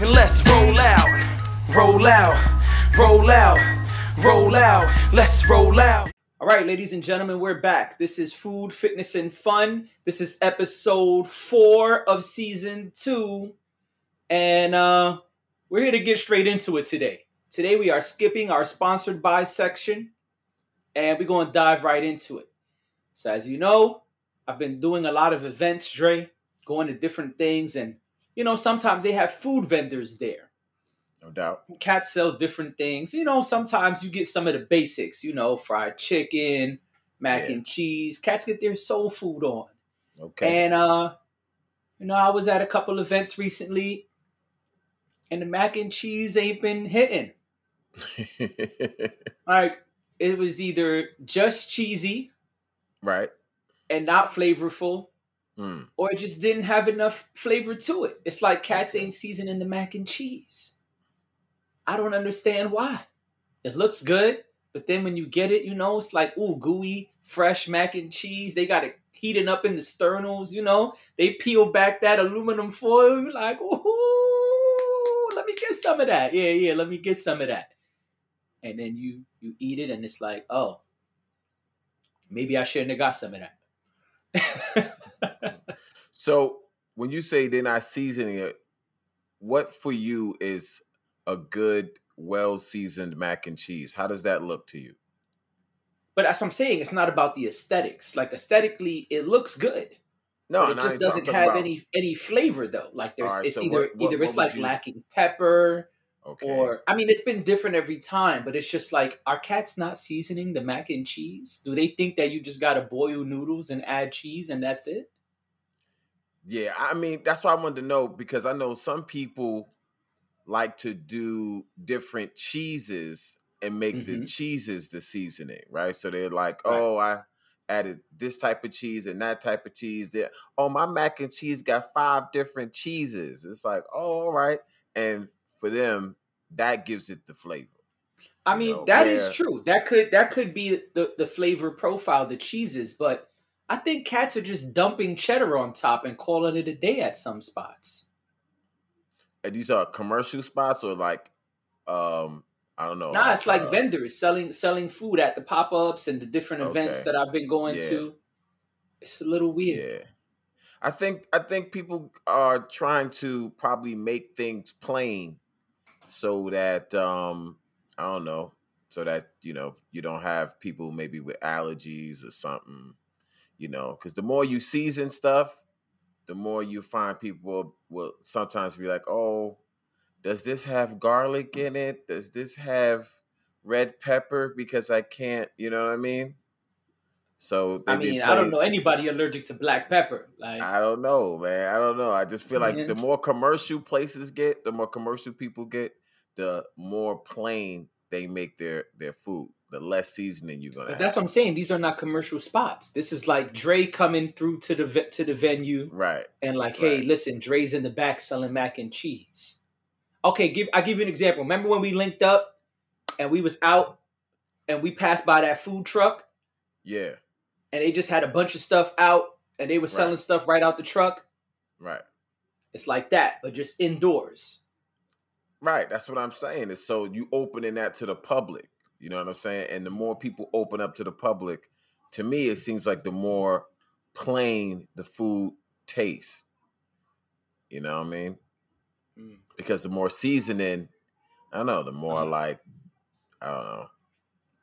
and let's roll out, roll out, roll out, roll out, let's roll out. All right, ladies and gentlemen, we're back. This is Food, Fitness, and Fun. This is episode four of season two. And uh, we're here to get straight into it today. Today, we are skipping our sponsored by section and we're going to dive right into it. So, as you know, I've been doing a lot of events, Dre, going to different things. And, you know, sometimes they have food vendors there no doubt. Cats sell different things. You know, sometimes you get some of the basics, you know, fried chicken, mac yeah. and cheese. Cats get their soul food on. Okay. And uh, you know, I was at a couple events recently and the mac and cheese ain't been hitting. like it was either just cheesy, right, and not flavorful, mm. or it just didn't have enough flavor to it. It's like cats ain't seasoning the mac and cheese. I don't understand why. It looks good, but then when you get it, you know, it's like, ooh, gooey, fresh mac and cheese. They got it heating up in the Sternos, you know. They peel back that aluminum foil, You're like, ooh, let me get some of that. Yeah, yeah, let me get some of that. And then you you eat it and it's like, oh, maybe I shouldn't have got some of that. so when you say they're not seasoning it, what for you is a good, well seasoned mac and cheese? How does that look to you? But as I'm saying, it's not about the aesthetics. Like aesthetically, it looks good. No, but it just doesn't have about... any any flavor though. Like there's right, it's so either what, what, either it's like you... lacking pepper. Okay. Or I mean, it's been different every time, but it's just like, are cats not seasoning the mac and cheese? Do they think that you just gotta boil noodles and add cheese and that's it? Yeah, I mean, that's why I wanted to know because I know some people like to do different cheeses and make mm-hmm. the cheeses the seasoning, right? So they're like, right. oh, I added this type of cheese and that type of cheese there. Oh, my mac and cheese got five different cheeses. It's like, oh, all right. And for them, that gives it the flavor. I mean, know, that where... is true. That could that could be the, the flavor profile, the cheeses, but I think cats are just dumping cheddar on top and calling it a day at some spots And these are commercial spots or like um I don't know. Nah, it's like uh, vendors selling selling food at the pop ups and the different okay. events that I've been going yeah. to. It's a little weird. Yeah. I think I think people are trying to probably make things plain so that um I don't know, so that you know you don't have people maybe with allergies or something, you know, because the more you season stuff, the more you find people will, will sometimes be like, oh, does this have garlic in it? Does this have red pepper? Because I can't, you know what I mean? So I mean, I don't know anybody allergic to black pepper. Like I don't know, man. I don't know. I just feel like the more commercial places get, the more commercial people get, the more plain they make their their food the less seasoning you're gonna. But have. that's what I'm saying. These are not commercial spots. This is like Dre coming through to the to the venue, right? And like, hey, listen, Dre's in the back selling mac and cheese. Okay, give I give you an example. Remember when we linked up and we was out and we passed by that food truck? Yeah. And they just had a bunch of stuff out and they were selling right. stuff right out the truck. Right. It's like that, but just indoors. Right. That's what I'm saying. Is so you opening that to the public. You know what I'm saying? And the more people open up to the public, to me, it seems like the more plain the food tastes. You know what I mean? Mm. Because the more seasoning, I don't know, the more mm. like, I don't know,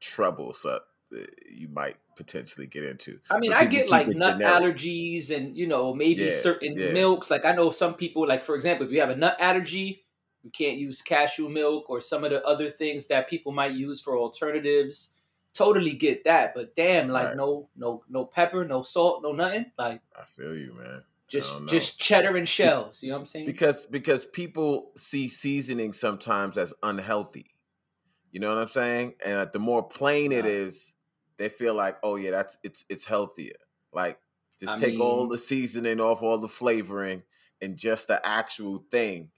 trouble so uh, you might potentially get into. I mean, so I get like nut generic. allergies and, you know, maybe yeah, certain yeah. milks. Like I know some people, like for example, if you have a nut allergy, you can't use cashew milk or some of the other things that people might use for alternatives. Totally get that, but damn, like right. no, no, no pepper, no salt, no nothing. Like I feel you, man. Just, just cheddar and shells. You know what I'm saying? Because because people see seasoning sometimes as unhealthy. You know what I'm saying? And the more plain it is, they feel like, oh yeah, that's it's it's healthier. Like just I take mean, all the seasoning off, all the flavoring, and just the actual thing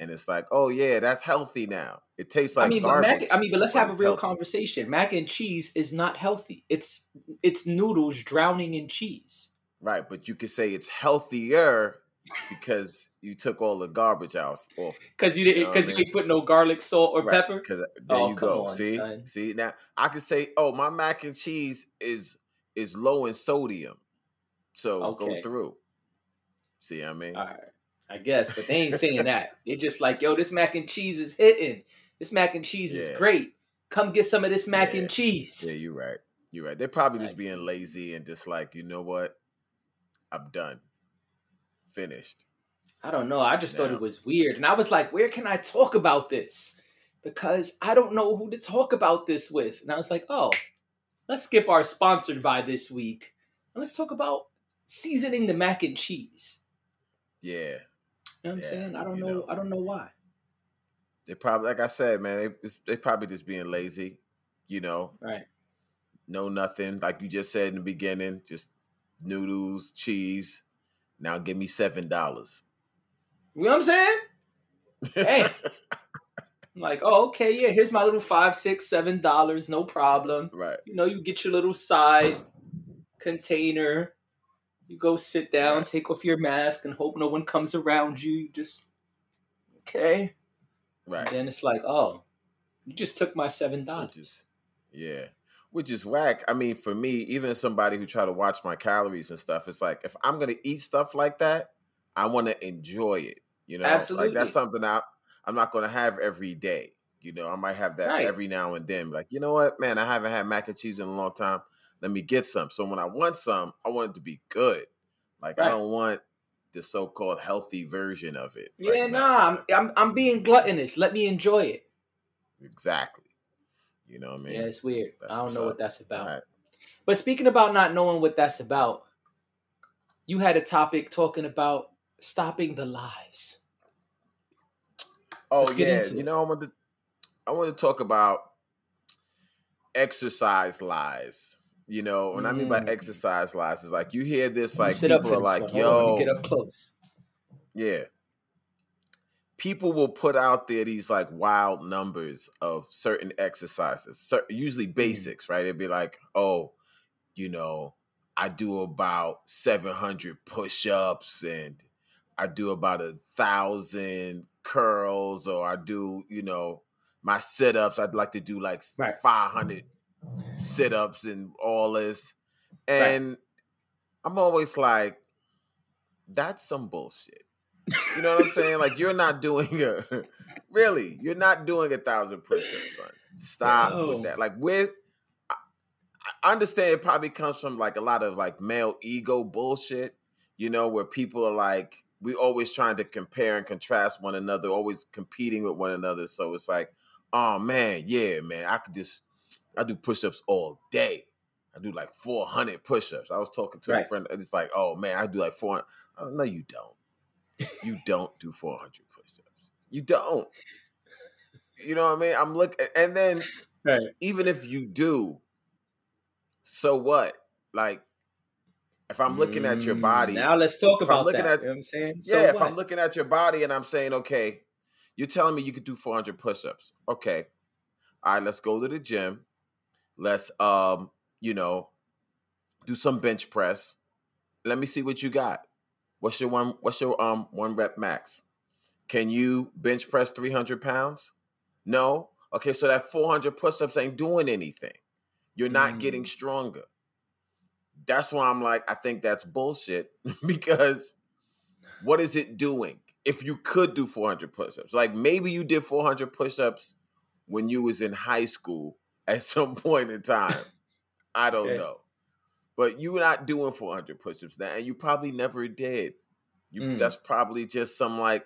and it's like, oh yeah, that's healthy now. It tastes like I mean, garbage. Mac, I mean, but let's have a real healthy. conversation. Mac and cheese is not healthy. It's it's noodles drowning in cheese. Right, but you could say it's healthier because you took all the garbage out off. Because you didn't, because you, know you ain't put no garlic, salt, or right. pepper. Because uh, there oh, you go. On, see, son. see now I could say, oh, my mac and cheese is is low in sodium, so okay. go through. See, what I mean, all right, I guess, but they ain't saying that. They're just like, yo, this mac and cheese is hitting. This mac and cheese yeah. is great. Come get some of this mac yeah. and cheese. Yeah, you're right. You're right. They're probably just being lazy and just like, you know what? I'm done. Finished. I don't know. I just now. thought it was weird. And I was like, where can I talk about this? Because I don't know who to talk about this with. And I was like, oh, let's skip our sponsored by this week. And let's talk about seasoning the mac and cheese. Yeah. You know what I'm yeah, saying? I don't know, know, I don't know why. They probably, like I said, man, they they probably just being lazy. You know, right? No, nothing. Like you just said in the beginning, just noodles, cheese. Now give me seven dollars. You know what I'm saying? hey. I'm like, oh, okay, yeah, here's my little five, six, seven dollars, no problem. Right. You know, you get your little side container. You go sit down, take off your mask, and hope no one comes around you. You just okay. Right. And then it's like, oh, you just took my seven dollars. Yeah which is whack. I mean, for me, even as somebody who try to watch my calories and stuff, it's like if I'm gonna eat stuff like that, I want to enjoy it. You know, absolutely. Like that's something I I'm not gonna have every day. You know, I might have that right. every now and then. Like, you know what, man, I haven't had mac and cheese in a long time. Let me get some. So when I want some, I want it to be good. Like right. I don't want the so-called healthy version of it. Yeah, right nah, I'm, I'm I'm being gluttonous. Let me enjoy it. Exactly. You know what I mean? Yeah, it's weird. That's I don't know up. what that's about. Right. But speaking about not knowing what that's about, you had a topic talking about stopping the lies. Oh yeah, you know I want to I want to talk about exercise lies. You know, what mm. I mean by mm. exercise lies is like you hear this like people are like, "Yo, get up close." Yeah, people will put out there these like wild numbers of certain exercises, usually mm-hmm. basics, right? It'd be like, oh, you know, I do about 700 push ups and I do about a thousand curls, or I do, you know, my sit ups. I'd like to do like right. 500 sit ups and all this. And right. I'm always like, that's some bullshit. You know what I'm saying? Like you're not doing a really, you're not doing a thousand push-ups, son. Stop oh. with that. Like with I understand it probably comes from like a lot of like male ego bullshit, you know, where people are like, we always trying to compare and contrast one another, always competing with one another. So it's like, oh man, yeah, man, I could just I do push-ups all day. I do like 400 push-ups. I was talking to right. a friend, and it's like, oh man, I do like 400. No, you don't you don't do 400 push-ups. You don't. You know what I mean? I'm looking, and then right. even if you do, so what? Like, if I'm looking at your body, mm, now let's talk about that. At, you know what I'm saying? So yeah, what? if I'm looking at your body and I'm saying, okay, you're telling me you could do 400 push-ups. Okay, all right, let's go to the gym. Let's, um, you know, do some bench press. Let me see what you got. What's your one? What's your um one rep max? Can you bench press three hundred pounds? No. Okay, so that four hundred push-ups ain't doing anything. You're not mm. getting stronger. That's why I'm like, I think that's bullshit because what is it doing? If you could do 400 push-ups, like maybe you did 400 push-ups when you was in high school at some point in time. I don't okay. know. But you're not doing 400 push-ups now, and you probably never did. You mm. that's probably just some like,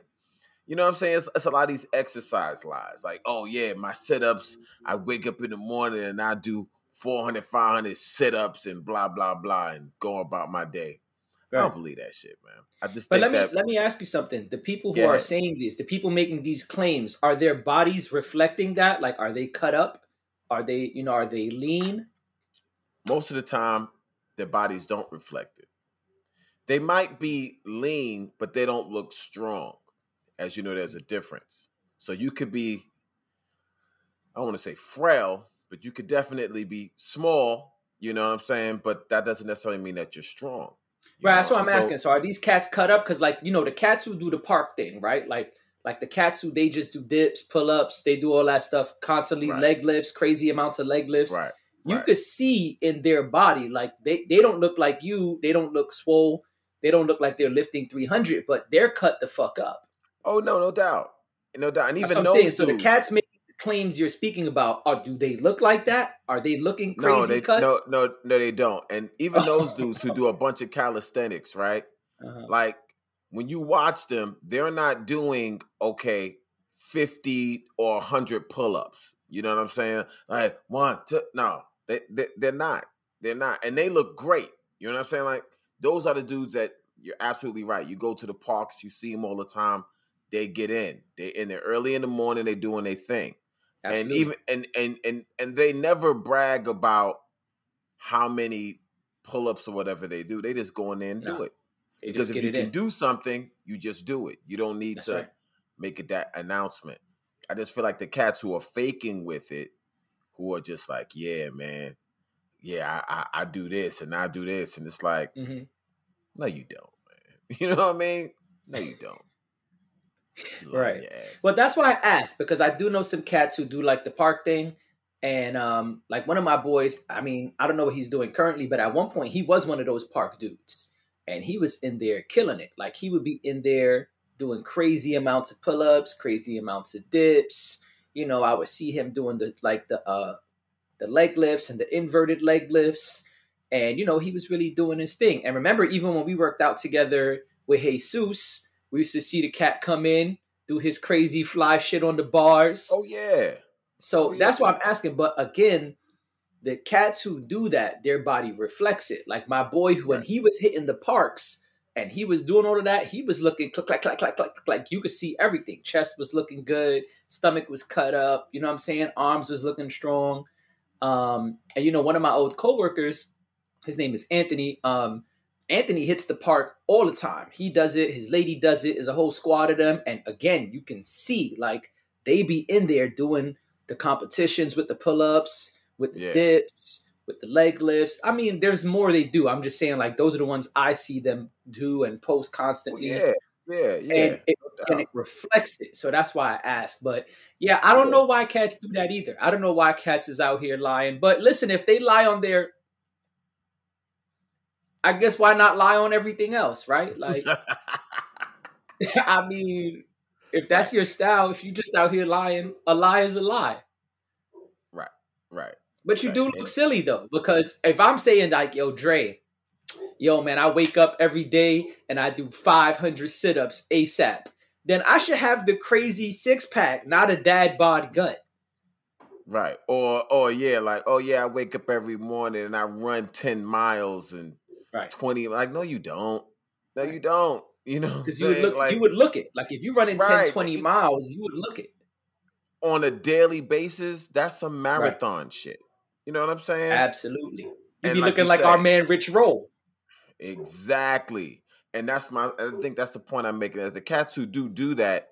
you know what I'm saying? It's, it's, a lot of these exercise lies. Like, oh yeah, my sit-ups, I wake up in the morning and I do 400, 500 sit-ups and blah, blah, blah, and go about my day. Right. I don't believe that shit, man. I just but let me that... let me ask you something. The people who yeah. are saying this, the people making these claims, are their bodies reflecting that? Like, are they cut up? Are they, you know, are they lean? Most of the time, their bodies don't reflect it. They might be lean, but they don't look strong. As you know, there's a difference. So you could be, I don't want to say frail, but you could definitely be small, you know what I'm saying? But that doesn't necessarily mean that you're strong. Right, know? that's what I'm so, asking. So are these cats cut up? Because like you know the cats who do the park thing, right? Like like the cats who they just do dips, pull ups, they do all that stuff constantly, right. leg lifts, crazy amounts of leg lifts. Right. You right. could see in their body, like they they don't look like you, they don't look swole, they don't look like they're lifting 300, but they're cut the fuck up. Oh no, no doubt, no doubt, and even That's what I'm saying. So the cats make claims you're speaking about are do they look like that? Are they looking crazy no, they, cut? No, no, no, they don't. And even those dudes who do a bunch of calisthenics, right? Uh-huh. Like when you watch them, they're not doing okay 50 or 100 pull-ups. You know what I'm saying? Like one, two, no, they, they they're not. They're not. And they look great. You know what I'm saying? Like those are the dudes that you're absolutely right. You go to the parks, you see them all the time. They get in. They in there early in the morning. They doing their thing. Absolutely. And even and and and and they never brag about how many pull-ups or whatever they do. They just go in there and no. do it. They because if you can in. do something, you just do it. You don't need That's to right. make it that announcement. I just feel like the cats who are faking with it, who are just like, yeah, man, yeah, I, I, I do this and I do this, and it's like, mm-hmm. no, you don't, man. You know what I mean? No, you don't right. Well, that's why I asked because I do know some cats who do like the park thing, and um, like one of my boys. I mean, I don't know what he's doing currently, but at one point he was one of those park dudes, and he was in there killing it. Like he would be in there doing crazy amounts of pull-ups, crazy amounts of dips. You know, I would see him doing the like the uh the leg lifts and the inverted leg lifts. And you know, he was really doing his thing. And remember, even when we worked out together with Jesus, we used to see the cat come in, do his crazy fly shit on the bars. Oh yeah. So oh, yeah. that's why I'm asking. But again, the cats who do that, their body reflects it. Like my boy, when he was hitting the parks and he was doing all of that, he was looking click, clack, clack, clack, clack, like you could see everything. Chest was looking good, stomach was cut up. You know what I'm saying? Arms was looking strong. Um, and you know, one of my old coworkers, his name is Anthony. Um, Anthony hits the park all the time. He does it. His lady does it. There's a whole squad of them. And again, you can see like they be in there doing the competitions with the pull ups, with the yeah. dips, with the leg lifts. I mean, there's more they do. I'm just saying like those are the ones I see them do and post constantly. Well, yeah, yeah, yeah. And it, and it reflects it. So that's why I ask. But yeah, I don't know why cats do that either. I don't know why cats is out here lying. But listen, if they lie on their I guess why not lie on everything else, right? Like, I mean, if that's your style, if you just out here lying, a lie is a lie. Right, right. But you right. do look silly though, because if I'm saying like, yo, Dre, yo, man, I wake up every day and I do 500 sit-ups ASAP, then I should have the crazy six pack, not a dad bod gut. Right. Or, or yeah, like, oh yeah, I wake up every morning and I run 10 miles and right. 20 like no you don't no right. you don't you know because you would look like, you would look it like if you run in right. 10 20 miles you would look it on a daily basis that's some marathon right. shit you know what i'm saying? Absolutely. You and be like looking like our man Rich Roll. Exactly. And that's my i think that's the point i'm making. As the cats who do do that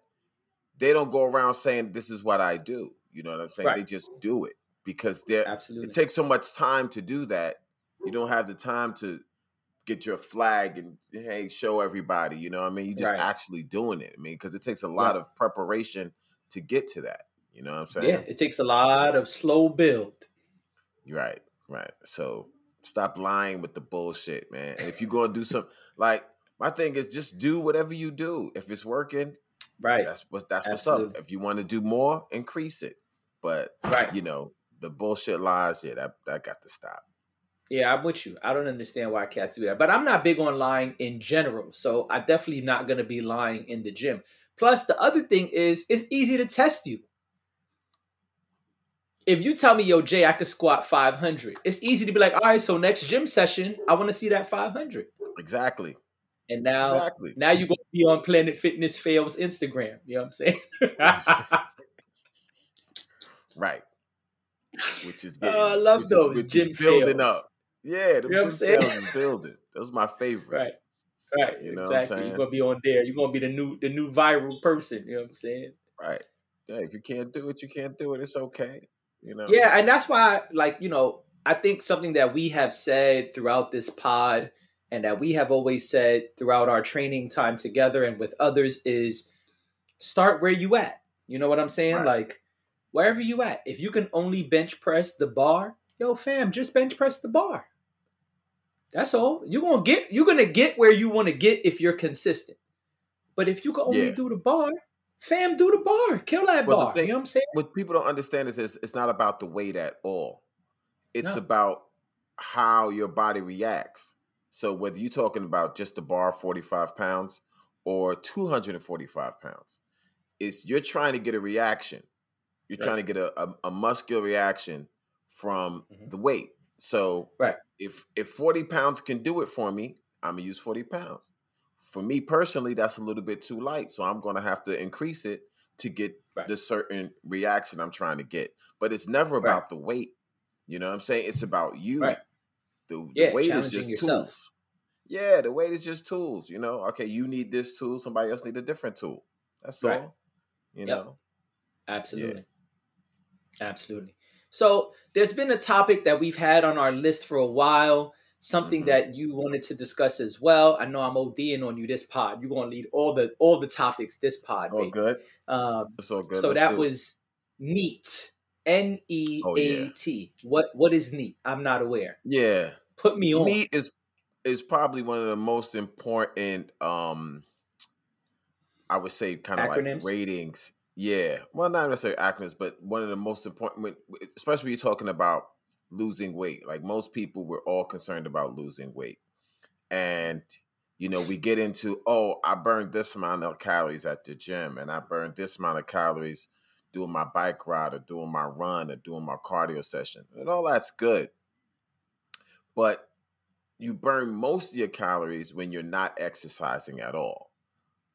they don't go around saying this is what i do. You know what i'm saying? They just do it because they're absolutely. it takes so much time to do that. You don't have the time to get your flag and hey show everybody. You know what i mean? You just right. actually doing it i mean because it takes a lot of preparation to get to that. You know what i'm saying? yeah it takes a lot of slow build right right so stop lying with the bullshit man and if you're gonna do some like my thing is just do whatever you do if it's working right that's what that's Absolutely. what's up if you want to do more increase it but right you know the bullshit lies yeah that, that got to stop yeah, I'm with you. I don't understand why cats do that. But I'm not big on lying in general. So I'm definitely not going to be lying in the gym. Plus, the other thing is, it's easy to test you. If you tell me, yo, Jay, I could squat 500, it's easy to be like, all right, so next gym session, I want to see that 500. Exactly. And now, exactly. now you're going to be on Planet Fitness Fails Instagram. You know what I'm saying? right. Which is getting, oh, I love those is, gym building fails. up. Yeah, the you know what I'm saying? building. Those my favorite. Right. Right. You know exactly. You're gonna be on there. You're gonna be the new the new viral person. You know what I'm saying? Right. Yeah. If you can't do it, you can't do it. It's okay. You know. Yeah, and that's why, like, you know, I think something that we have said throughout this pod and that we have always said throughout our training time together and with others is start where you at. You know what I'm saying? Right. Like wherever you at. If you can only bench press the bar, yo fam, just bench press the bar. That's all. You're gonna get you're gonna get where you want to get if you're consistent. But if you can only yeah. do the bar, fam, do the bar. Kill that well, bar. Thing, you know what I'm saying? What people don't understand is it's, it's not about the weight at all. It's no. about how your body reacts. So whether you're talking about just the bar 45 pounds or 245 pounds, is you're trying to get a reaction. You're right. trying to get a, a, a muscular reaction from mm-hmm. the weight. So right. if if 40 pounds can do it for me, I'm gonna use 40 pounds. For me personally, that's a little bit too light. So I'm gonna have to increase it to get right. the certain reaction I'm trying to get. But it's never about right. the weight. You know what I'm saying? It's about you. Right. The, yeah, the weight is just yourself. tools. Yeah, the weight is just tools. You know, okay, you need this tool, somebody else need a different tool. That's all. You yep. know, absolutely, yeah. absolutely. So there's been a topic that we've had on our list for a while. Something mm-hmm. that you wanted to discuss as well. I know I'm ODing on you this pod. You're gonna lead all the all the topics this pod. Oh, good. Um, so good. So Let's that was NEAT. N E A T. What what is NEAT? I'm not aware. Yeah. Put me on. NEAT is is probably one of the most important um I would say kind of like ratings. Yeah. Well, not necessarily acronyms, but one of the most important especially when you're talking about losing weight. Like most people we're all concerned about losing weight. And you know, we get into, oh, I burned this amount of calories at the gym and I burned this amount of calories doing my bike ride or doing my run or doing my cardio session. And all that's good. But you burn most of your calories when you're not exercising at all.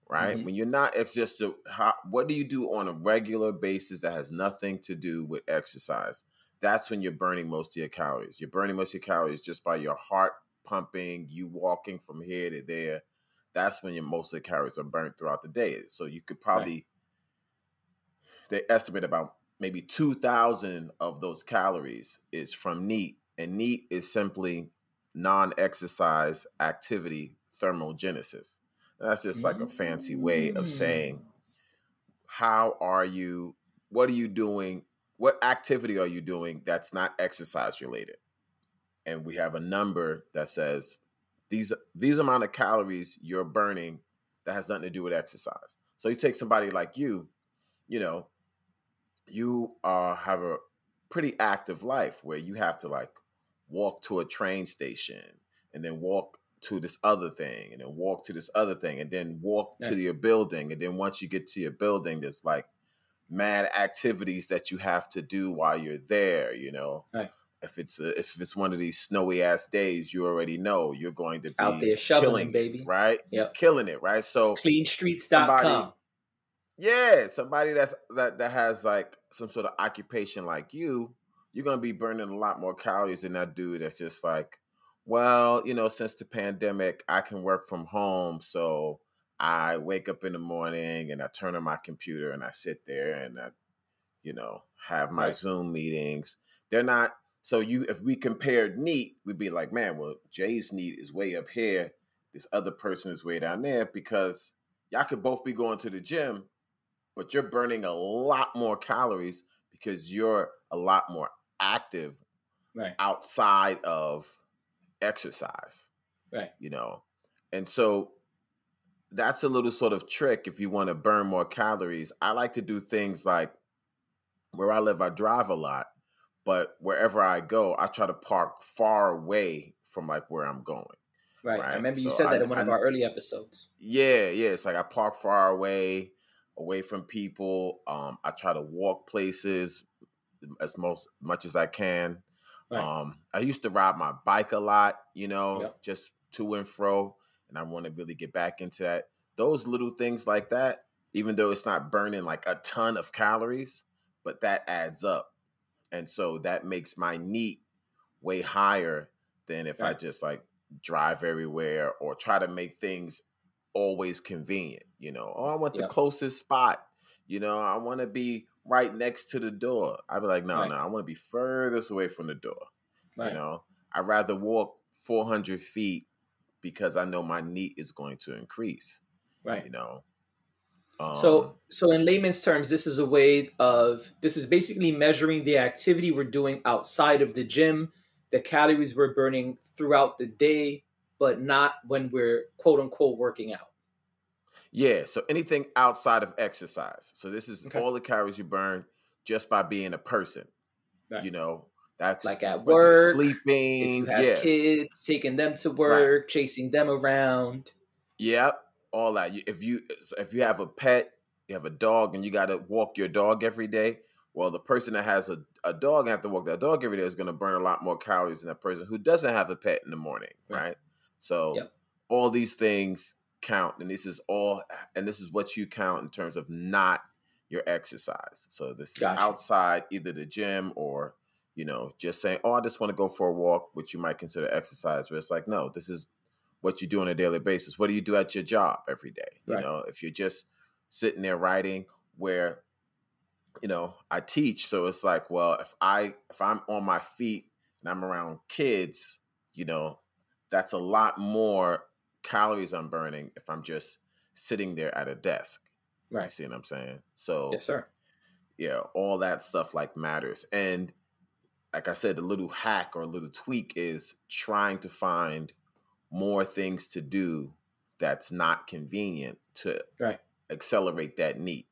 Right? Mm-hmm. When you're not it's just a, how, what do you do on a regular basis that has nothing to do with exercise? That's when you're burning most of your calories. You're burning most of your calories just by your heart pumping, you walking from here to there. That's when your most of the calories are burnt throughout the day. So you could probably right they estimate about maybe 2,000 of those calories is from NEAT. And NEAT is simply non exercise activity thermogenesis. That's just like a fancy way of saying, mm. how are you, what are you doing, what activity are you doing that's not exercise related? And we have a number that says these these amount of calories you're burning that has nothing to do with exercise. So you take somebody like you, you know, you uh, have a pretty active life where you have to like walk to a train station and then walk to this other thing and then walk to this other thing and then walk yeah. to your building and then once you get to your building there's like mad activities that you have to do while you're there you know? Right. if it's a, if it's one of these snowy ass days you already know you're going to be out there shoveling killing, baby. right? Yeah killing it right? So cleanstreets.com yeah, somebody that's that that has like some sort of occupation like you, you're gonna be burning a lot more calories than that dude that's just like, well, you know, since the pandemic, I can work from home, so I wake up in the morning and I turn on my computer and I sit there and I, you know, have my right. Zoom meetings. They're not so you if we compared NEAT, we'd be like, man, well, Jay's NEAT is way up here. This other person is way down there because y'all could both be going to the gym but you're burning a lot more calories because you're a lot more active right. outside of exercise. Right. You know, and so that's a little sort of trick if you want to burn more calories. I like to do things like where I live, I drive a lot, but wherever I go, I try to park far away from like where I'm going. Right. right? I remember you said that in one I, of our early episodes. Yeah, yeah. It's like I park far away away from people. Um, I try to walk places as most much as I can. Right. Um, I used to ride my bike a lot, you know, yep. just to and fro, and I want to really get back into that. Those little things like that, even though it's not burning like a ton of calories, but that adds up, and so that makes my NEAT way higher than if right. I just like drive everywhere or try to make things always convenient. You know, oh, I want the closest spot. You know, I want to be right next to the door. I'd be like, no, right. no, I want to be furthest away from the door. Right. You know, I'd rather walk 400 feet because I know my NEAT is going to increase. Right. You know. Um, so so in layman's terms, this is a way of this is basically measuring the activity we're doing outside of the gym, the calories we're burning throughout the day, but not when we're quote unquote working out. Yeah, so anything outside of exercise. So this is okay. all the calories you burn just by being a person. Right. You know, that's like at work, sleeping, if you have yeah. kids, taking them to work, right. chasing them around. Yep, all that. If you if you have a pet, you have a dog, and you got to walk your dog every day. Well, the person that has a, a dog and have to walk that dog every day is going to burn a lot more calories than that person who doesn't have a pet in the morning, right? right? So yep. all these things count, and this is all, and this is what you count in terms of not your exercise. So this gotcha. is outside either the gym or you know just saying, oh, I just want to go for a walk, which you might consider exercise, but it's like no, this is what you do on a daily basis. What do you do at your job every day? You right. know, if you're just sitting there writing, where you know I teach, so it's like, well, if I if I'm on my feet and I'm around kids, you know, that's a lot more calories I'm burning if I'm just sitting there at a desk. Right. You see what I'm saying? So yes, sir. Yeah, all that stuff like matters. And like I said, the little hack or a little tweak is trying to find more things to do that's not convenient to right. accelerate that NEAT.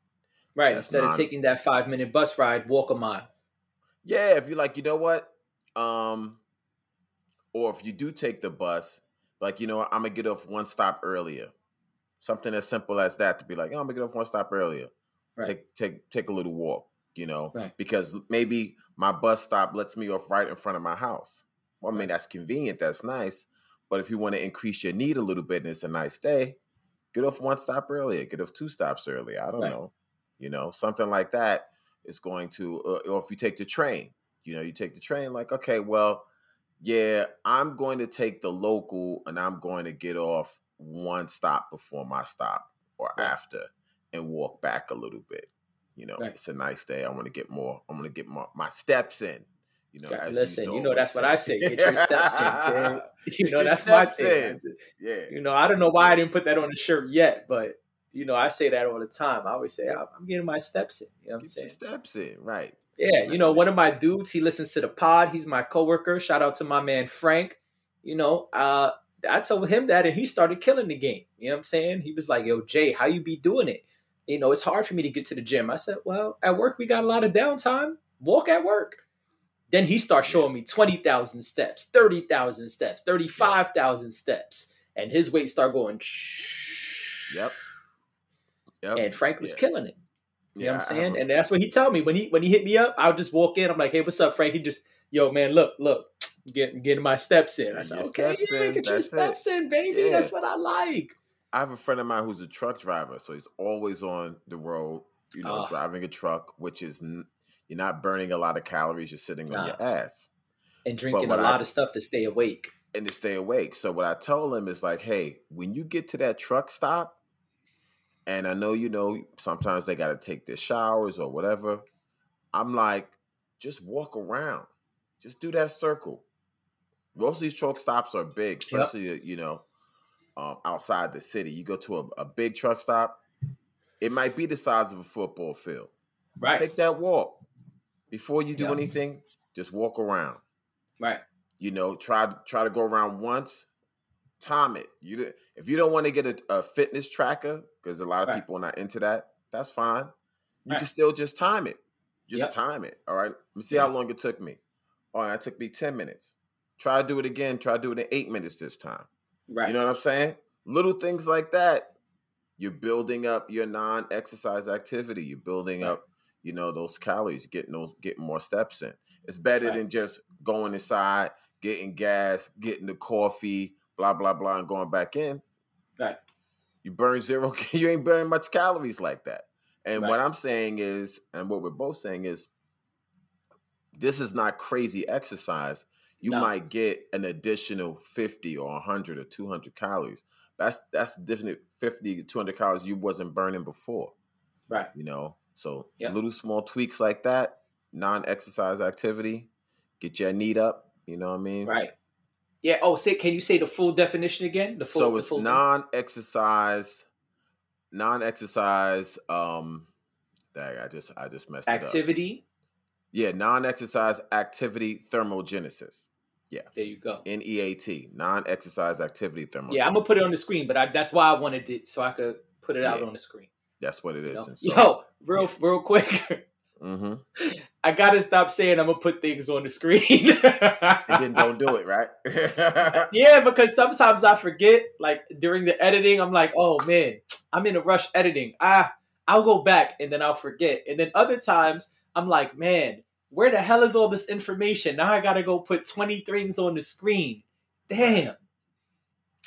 Right. That's Instead non- of taking that five minute bus ride, walk a mile. Yeah, if you're like, you know what? Um, or if you do take the bus, like, you know, what, I'm gonna get off one stop earlier. Something as simple as that to be like, oh, I'm gonna get off one stop earlier. Right. Take take take a little walk, you know, right. because maybe my bus stop lets me off right in front of my house. Well, I mean, that's convenient, that's nice. But if you want to increase your NEAT a little bit and it's a nice day, get off one stop earlier, get off two stops earlier. I don't know, you know, something like that is going to, uh, or if you take the train, you know, you take the train, like, okay, well, yeah, I'm going to take the local and I'm going to get off one stop before my stop or right. after and walk back a little bit. You know, right. it's a nice day. I want to get more. I want to get more my steps in. You know, listen, you know that's what I say. Get your steps in. You know that's my thing. Yeah. You know, I don't know why I didn't put that on the shirt yet, but you know, I say that all the time. I always say I'm getting my steps in. You know what I'm saying? steps in, right? Yeah, you know, one of my dudes, he listens to the pod. He's my coworker. Shout out to my man Frank. You know, uh, I told him that and he started killing the game. You know what I'm saying? He was like, Yo, Jay, how you be doing it? You know, it's hard for me to get to the gym. I said, Well, at work we got a lot of downtime. Walk at work. Then he starts showing me 20,000 steps, 30,000 steps, 35,000 steps. And his weight start going. Yep. Yep. And Frank was yeah. killing it. You yeah, know what I'm saying? And that's what he told me when he when he hit me up. I'll just walk in. I'm like, hey, what's up, Frank? He just, yo, man, look, look, getting getting my steps in. I said, okay, yeah, in, get your steps it. in, baby. Yeah. That's what I like. I have a friend of mine who's a truck driver, so he's always on the road, you know, uh, driving a truck, which is you're not burning a lot of calories. You're sitting on your ass and drinking a lot I, of stuff to stay awake and to stay awake. So what I told him is like, hey, when you get to that truck stop, and I know you know sometimes they got to take their showers or whatever. I'm like, just walk around, just do that circle. Most of these truck stops are big, especially yep. you know um, outside the city. You go to a, a big truck stop, it might be the size of a football field. Right, take that walk before you do yep. anything. Just walk around. Right. You know, try try to go around once, time it. You if you don't want to get a, a fitness tracker because a lot of right. people are not into that, that's fine. You right. can still just time it. Just yep. time it. All right. Let me see how long it took me. All right, it took me 10 minutes. Try to do it again. Try to do it in eight minutes this time. Right. You know what I'm saying? Little things like that. You're building up your non-exercise activity. You're building right. up, you know, those calories, getting those getting more steps in. It's better right. than just going inside, getting gas, getting the coffee, blah blah blah, and going back in. Right. You burn zero. You ain't burning much calories like that. And right. what I'm saying is, and what we're both saying is, this is not crazy exercise. You no. might get an additional 50 or 100 or 200 calories. That's that's different 50 200 calories you wasn't burning before. Right. You know, so yep. little small tweaks like that, non-exercise activity, get your NEAT up. You know what I mean? Right. Yeah. Oh, say can you say the full definition again? The full. so it's full non-exercise, non-exercise. Um, dang, I just I just messed it up. activity. Yeah, non-exercise activity thermogenesis. There you go. NEAT, non-exercise activity thermogenesis. Yeah, I'm gonna put it on the screen, but I, that's why I wanted it so I could put it out on the screen. That's what it is. you know? So, Yo, real real quick. hmm I gotta stop saying I'm gonna put things on the screen. and then don't do it, right? yeah, because sometimes I forget. Like during the editing, I'm like, oh man, I'm in a rush editing. Ah, I'll go back and then I'll forget. And then other times I'm like, man, where the hell is all this information? Now I gotta go put 20 things on the screen. Damn.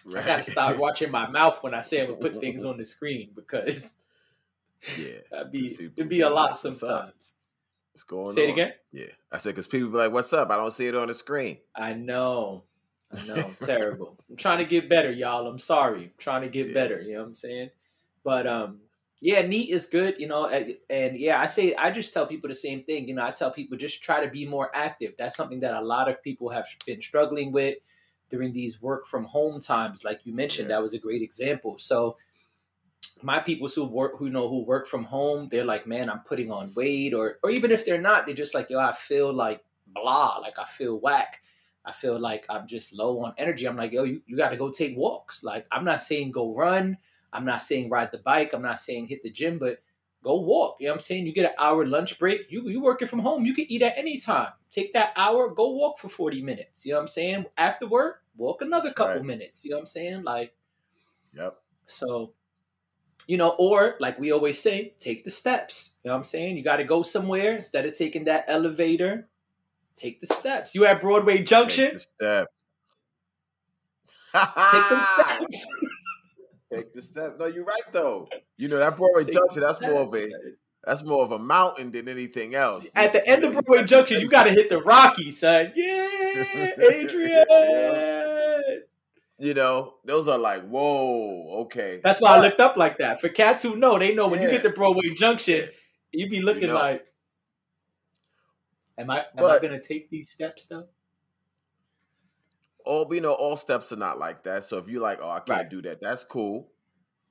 Right. I gotta stop watching my mouth when I say I'm gonna put things on the screen because Yeah, that'd be it'd be a lot like, "What's up?" sometimes. what's going Say on? it again. Yeah, I said because people be like, "What's up?" I don't see it on the screen. I know. I know. I'm Terrible. I'm trying to get better, y'all. I'm sorry. I'm trying to get Yeah. better. You know what I'm saying? But um, yeah, neat is good. You know, and, and yeah, I say I just tell people the same thing. You know, I tell people just try to be more active. That's something that a lot of people have been struggling with during these work from home times. Like you mentioned, Yeah. that was a great example. So my people who work who know who work from home, they're like, man, I'm putting on weight, or or even if they're not, they're just like, yo, I feel like blah, like I feel whack. I feel like I'm just low on energy. I'm like, yo, you, you got to go take walks. Like, I'm not saying go run. I'm not saying ride the bike. I'm not saying hit the gym, but go walk. You know what I'm saying? You get an hour lunch break. You you working from home. You can eat at any time. Take that hour, go walk for 40 minutes. You know what I'm saying? After work, walk another couple right. minutes. You know what I'm saying? Like, Yep. so, you know, or like we always say, take the steps. You know what I'm saying? You got to go somewhere instead of taking that elevator. Take the steps. You at Broadway Junction? Take the steps. Take them steps. No, you're right though. You know that Broadway Take Junction. That's more of a that's more of a mountain than anything else. At the end of Broadway Junction, you got to hit the Rocky, son. Yeah, Adrian. You know, those are like, whoa, okay. That's why I looked up like that. For cats who know, they know when you get to Broadway Junction, you be looking know. like, "Am I? Am I going to take these steps though?" all you know, all steps are not like that. So if you're like, oh, I can't Right. do that, that's cool.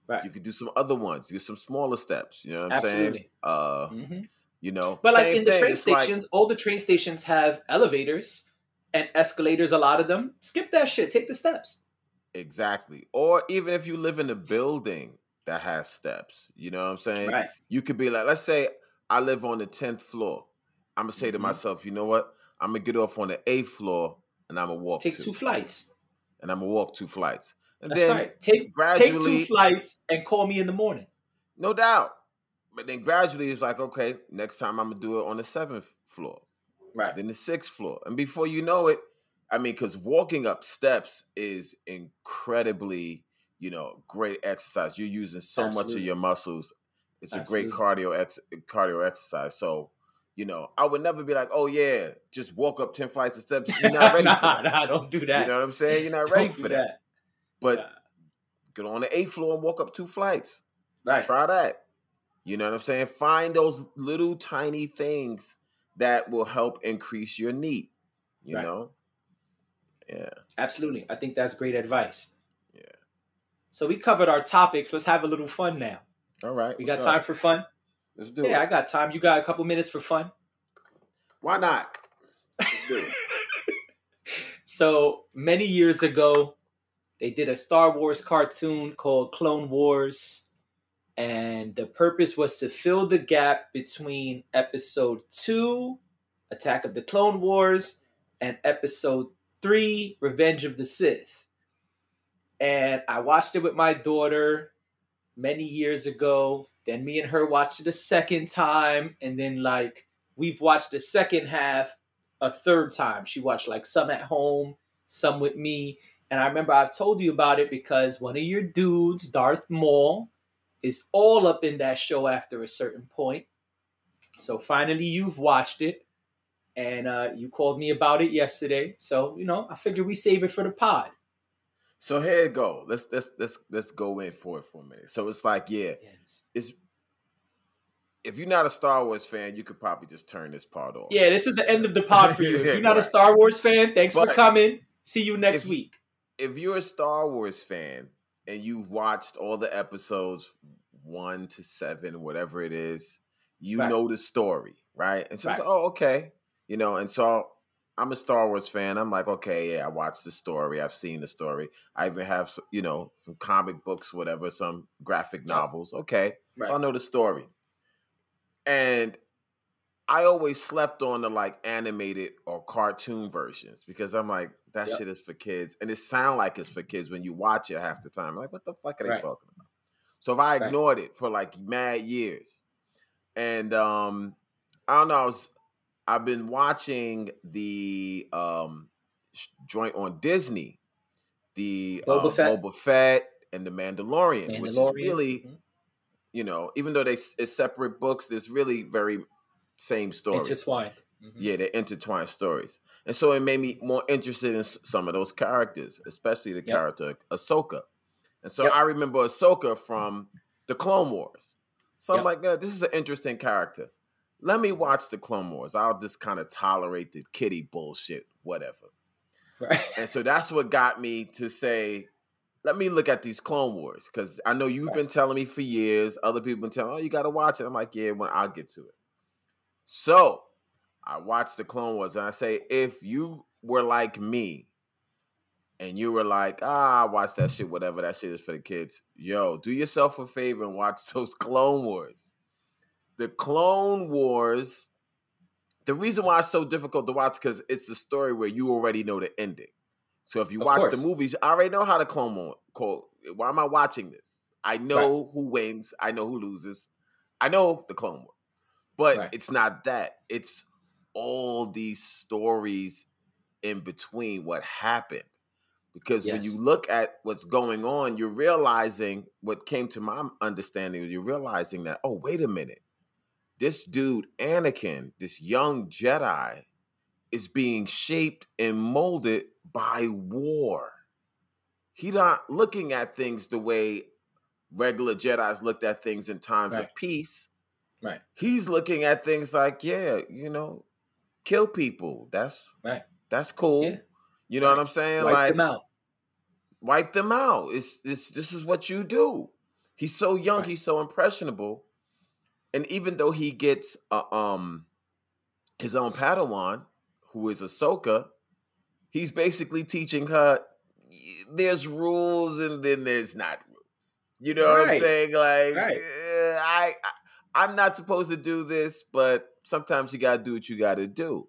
Right. You could do some other ones. Do some smaller steps. You know what I'm saying? Absolutely. Uh, hmm you know, But like in the thing, train it's like- stations, all the train stations have elevators and escalators. A lot of them. Skip that shit. Take the steps. exactly. Or even if you live in a building that has steps, you know what I'm saying? Right. You could be like, let's say I live on the tenth floor. I'm gonna say to Mhm. myself, you know what? I'm gonna get off on the eighth floor and I'm gonna walk Take two, two flights. and I'm gonna walk two flights. And That's then right. Take take two flights and call me in the morning. No doubt. But then gradually it's like, okay, next time I'm gonna do it on the seventh floor, Right. then the sixth floor. And before you know it, I mean, because walking up steps is incredibly, you know, great exercise. You're using so much of your muscles. It's a great cardio ex- cardio exercise. So, you know, I would never be like, oh yeah, just walk up 10 flights of steps. You're not ready nah, for that. nah, don't do that. You know what I'm saying? You're not Don't ready do for that. But Nah. get on the eighth floor and walk up two flights. Right. Try that. You know what I'm saying? Find those little tiny things that will help increase your NEAT. You Right. know? Yeah. Absolutely. I think that's great advice. Yeah. So we covered our topics. Let's have a little fun now. All right. We what's got time for fun? Let's do it. Yeah, I got time. You got a couple minutes for fun? Why not? Let's do it. So many years ago, they did a Star Wars cartoon called Clone Wars. And the purpose was to fill the gap between episode two, Attack of the Clone Wars, and episode three, Revenge of the Sith. And I watched it with my daughter many years ago. Then me and her watched it a second time. And then, like, we've watched the second half a third time. She watched like some at home, some with me. And I remember I've told you about it because one of your dudes, Darth Maul, is all up in that show after a certain point. So finally you've watched it. And uh, you called me about it yesterday. So, you know, I figured we save it for the pod. So here it go. Let's let's let's let's go in for it for a minute. So it's like, yeah, Yes. it's if you're not a Star Wars fan, you could probably just turn this part off. Yeah, this is the end of the pod for you. If you're not a. Star Wars fan, thanks for coming. See you next if, week. If you're a Star Wars fan and you've watched all the episodes one to seven, whatever it is, you right. know the story, right? And so, right. oh, okay, you know, and so I'm a Star Wars fan. I'm like, okay, yeah, I watched the story. I've seen the story. I even have, some, you know, some comic books, whatever, some graphic novels. Okay, right. so I know the story. And I always slept on the like animated or cartoon versions because I'm like, that yep. shit is for kids, and it sound like it's for kids when you watch it half the time. I'm like, what the fuck are right. they talking about? So if I ignored right. it for like mad years, and um, I don't know, I was I've been watching the um joint on Disney, the Boba, uh, Fett. Boba Fett and the Mandalorian, Mandalorian. which is really, mm-hmm. you know, even though they it's separate books, there's really very same story. Intertwined. Mm-hmm. Yeah, they're intertwined stories, and so it made me more interested in some of those characters, especially the yep. character Ahsoka. And so yep. I remember Ahsoka from the Clone Wars. So I'm like, yeah, this is an interesting character let me watch the Clone Wars. I'll just kind of tolerate the kitty bullshit, whatever. Right. And so that's what got me to say, let me look at these Clone Wars because I know you've right. been telling me for years. Other people been telling, oh, you got to watch it. I'm like, yeah, when I'll get to it. So I watched the Clone Wars and I say, if you were like me and you were like, ah, watch that shit, whatever, that shit is for the kids. Yo, do yourself a favor and watch those Clone Wars the Clone Wars. The reason why it's so difficult to watch because it's a story where you already know the ending. So if you of watch course. the movies, I already know how the Clone War. Why am I watching this? I know right. who wins. I know who loses. I know the Clone War, but right. it's not that. It's all these stories in between what happened. Because yes. when you look at what's going on, you're realizing what came to my understanding. You're realizing that oh, wait a minute this dude, Anakin, this young Jedi, is being shaped and molded by war. He's not looking at things the way regular Jedi's looked at things in times right. of peace. Right. He's looking at things like, yeah, you know, kill people. That's right. That's cool. Yeah. You know right. what I'm saying? Wipe like them out. Wipe them out. It's this this is what you do. He's so young, right. he's so impressionable and even though he gets uh, um his own Padawan, who is Ahsoka, he's basically teaching her there's rules and then there's not rules. You know right. what I'm saying? Like right. eh, I, I I'm not supposed to do this, but sometimes you gotta do what you gotta do.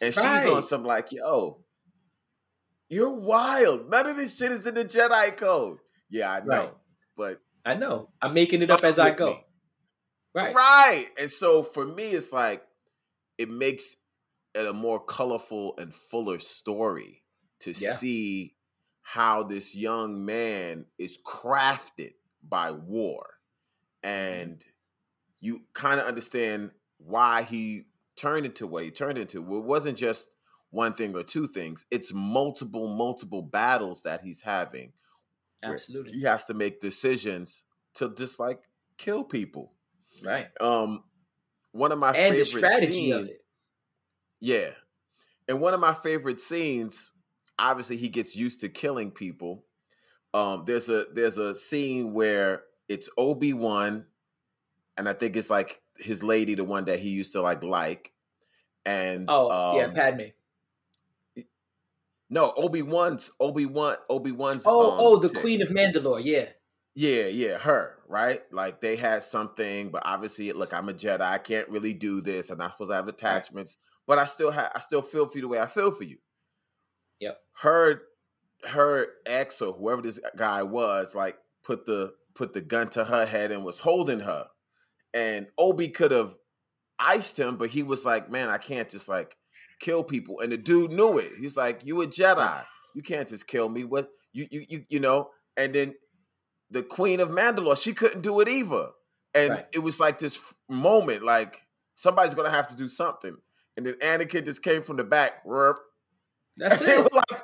And right. she's on some like, yo, you're wild. None of this shit is in the Jedi code. Yeah, I know. Right. But I know. I'm making it up as I go. Me. Right. Right. And so for me, it's like it makes it a more colorful and fuller story to yeah. see how this young man is crafted by war. Mm-hmm. And you kind of understand why he turned into what he turned into. It wasn't just one thing or two things, it's multiple, multiple battles that he's having. Absolutely. He has to make decisions to just like kill people. Right. Um, one of my and favorite the strategy scenes, of it. Yeah, and one of my favorite scenes. Obviously, he gets used to killing people. Um, there's a there's a scene where it's Obi Wan, and I think it's like his lady, the one that he used to like like, and oh um, yeah, Padme. No, Obi Wan's Obi Wan Obi Wan's. Oh, um, oh, the chick. Queen of Mandalore. Yeah. Yeah, yeah, her, right? Like they had something, but obviously, look, I'm a Jedi. I can't really do this. I'm not supposed to have attachments, but I still have, I still feel for you the way I feel for you. Yep. Her, her ex or whoever this guy was, like put the put the gun to her head and was holding her, and Obi could have iced him, but he was like, man, I can't just like kill people, and the dude knew it. He's like, you a Jedi, you can't just kill me. What you you you you know? And then the Queen of Mandalore, she couldn't do it either. And right. it was like this moment, like somebody's gonna have to do something. And then Anakin just came from the back. That's it. like,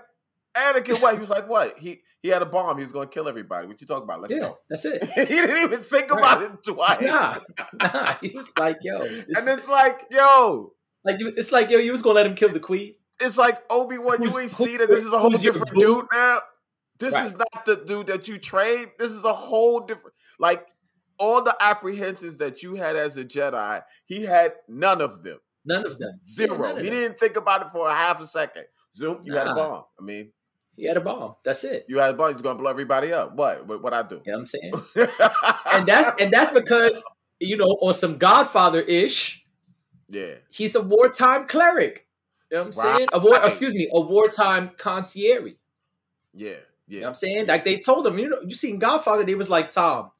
Anakin, what? He was like, what? He he had a bomb. He was going to kill everybody. What you talking about? Let's yeah, go. That's it. he didn't even think right. about it twice. Nah, nah. He was like, yo. and it's like, yo. Like it's like, yo, you was gonna let him kill the queen. it's like Obi Wan. You ain't see that this is a whole different dude now. This right. is not the dude that you trained. This is a whole different. Like all the apprehensions that you had as a Jedi, he had none of them. None of them. Zero. Yeah, he didn't think about it for a half a second. Zoom, you nah. had a bomb. I mean, he had a bomb. That's it. You had a bomb. He's gonna blow everybody up. What? What? What I do? Yeah, you know what I'm saying. and that's and that's because you know on some Godfather ish. Yeah. He's a wartime cleric. You know what I'm right. saying? A war, excuse me, a wartime concierge. Yeah. Yeah. You know what I'm saying? Like they told him, you know, you seen Godfather, they was like, Tom,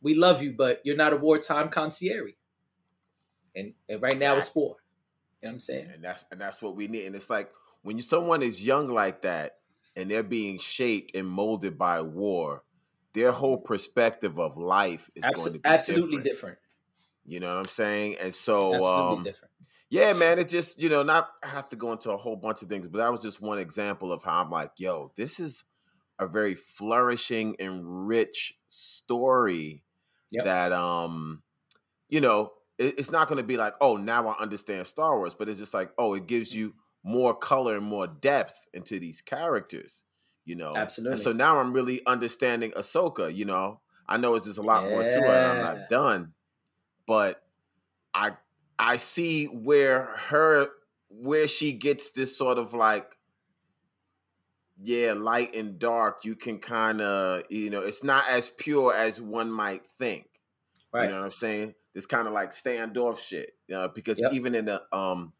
we love you, but you're not a wartime concierge. And and right now it's war. You know what I'm saying? And that's and that's what we need. And it's like when you, someone is young like that and they're being shaped and molded by war, their whole perspective of life is Absol- going to be absolutely different. different. You know what I'm saying? And so um, different. Yeah, man, it just, you know, not have to go into a whole bunch of things, but that was just one example of how I'm like, yo, this is a very flourishing and rich story yep. that um you know it, it's not going to be like oh now i understand star wars but it's just like oh it gives you more color and more depth into these characters you know absolutely and so now i'm really understanding ahsoka you know i know it's just a lot yeah. more to her and i'm not done but i i see where her where she gets this sort of like yeah, light and dark, you can kind of, you know, it's not as pure as one might think. Right. You know what I'm saying? It's kind of like standoff shit. Uh, because yep. even in the, um,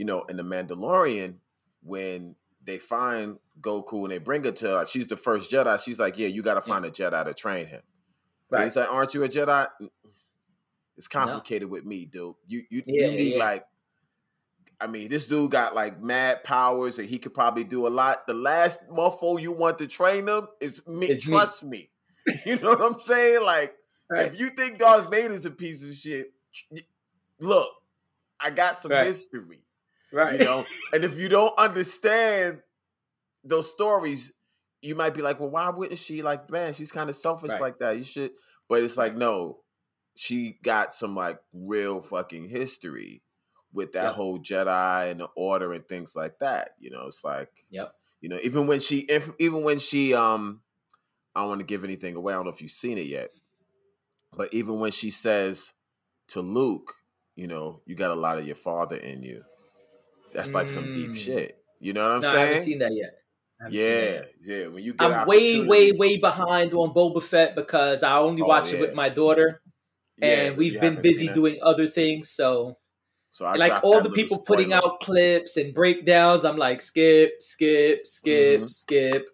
you know, in the Mandalorian, when they find Grogu and they bring her to, like, she's the first Jedi. She's like, yeah, you got to find a Jedi to train him. Right. he's like, aren't you a Jedi? It's complicated no. with me, dude. You you, yeah, you need yeah. like I mean, this dude got like mad powers and he could probably do a lot. The last muffle you want to train him is me. It's trust me. me. You know what I'm saying? Like, right. if you think Darth Vader's a piece of shit, look, I got some right. history. Right. You know, and if you don't understand those stories, you might be like, well, why wouldn't she? Like, man, she's kind of selfish right. like that. You should. But it's like, no, she got some like real fucking history with that yep. whole Jedi and the Order and things like that. You know, it's like, yep. You know, even when she, if, even when she, um, I don't want to give anything away. I don't know if you've seen it yet, but even when she says to Luke, you know, you got a lot of your father in you. That's like mm. some deep mm. shit. You know what I'm no, saying? I haven't seen that yet. Yeah, yeah. When you, I'm way, way, way behind on Boba Fett because I only oh, watch yeah. it with my daughter, and yeah, we've been busy doing other things. So so I like all the people putting out clips and breakdowns. I'm like, skip, skip, skip, mm-hmm. skip.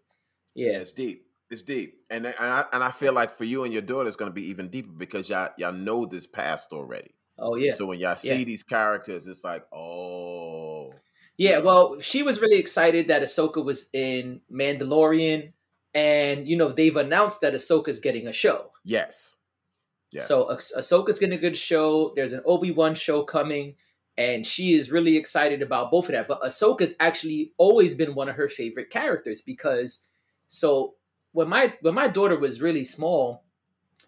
Yeah, it's deep. It's deep, and and I, and I feel like for you and your daughter, it's going to be even deeper because y'all y'all know this past already. Oh yeah. So when y'all see yeah. these characters, it's like, oh. Yeah, well, she was really excited that Ahsoka was in Mandalorian, and you know they've announced that Ahsoka's getting a show. Yes. Yes. So ah- Ahsoka's getting a good show. There's an Obi Wan show coming and she is really excited about both of that. But Ahsoka's actually always been one of her favorite characters because so when my when my daughter was really small,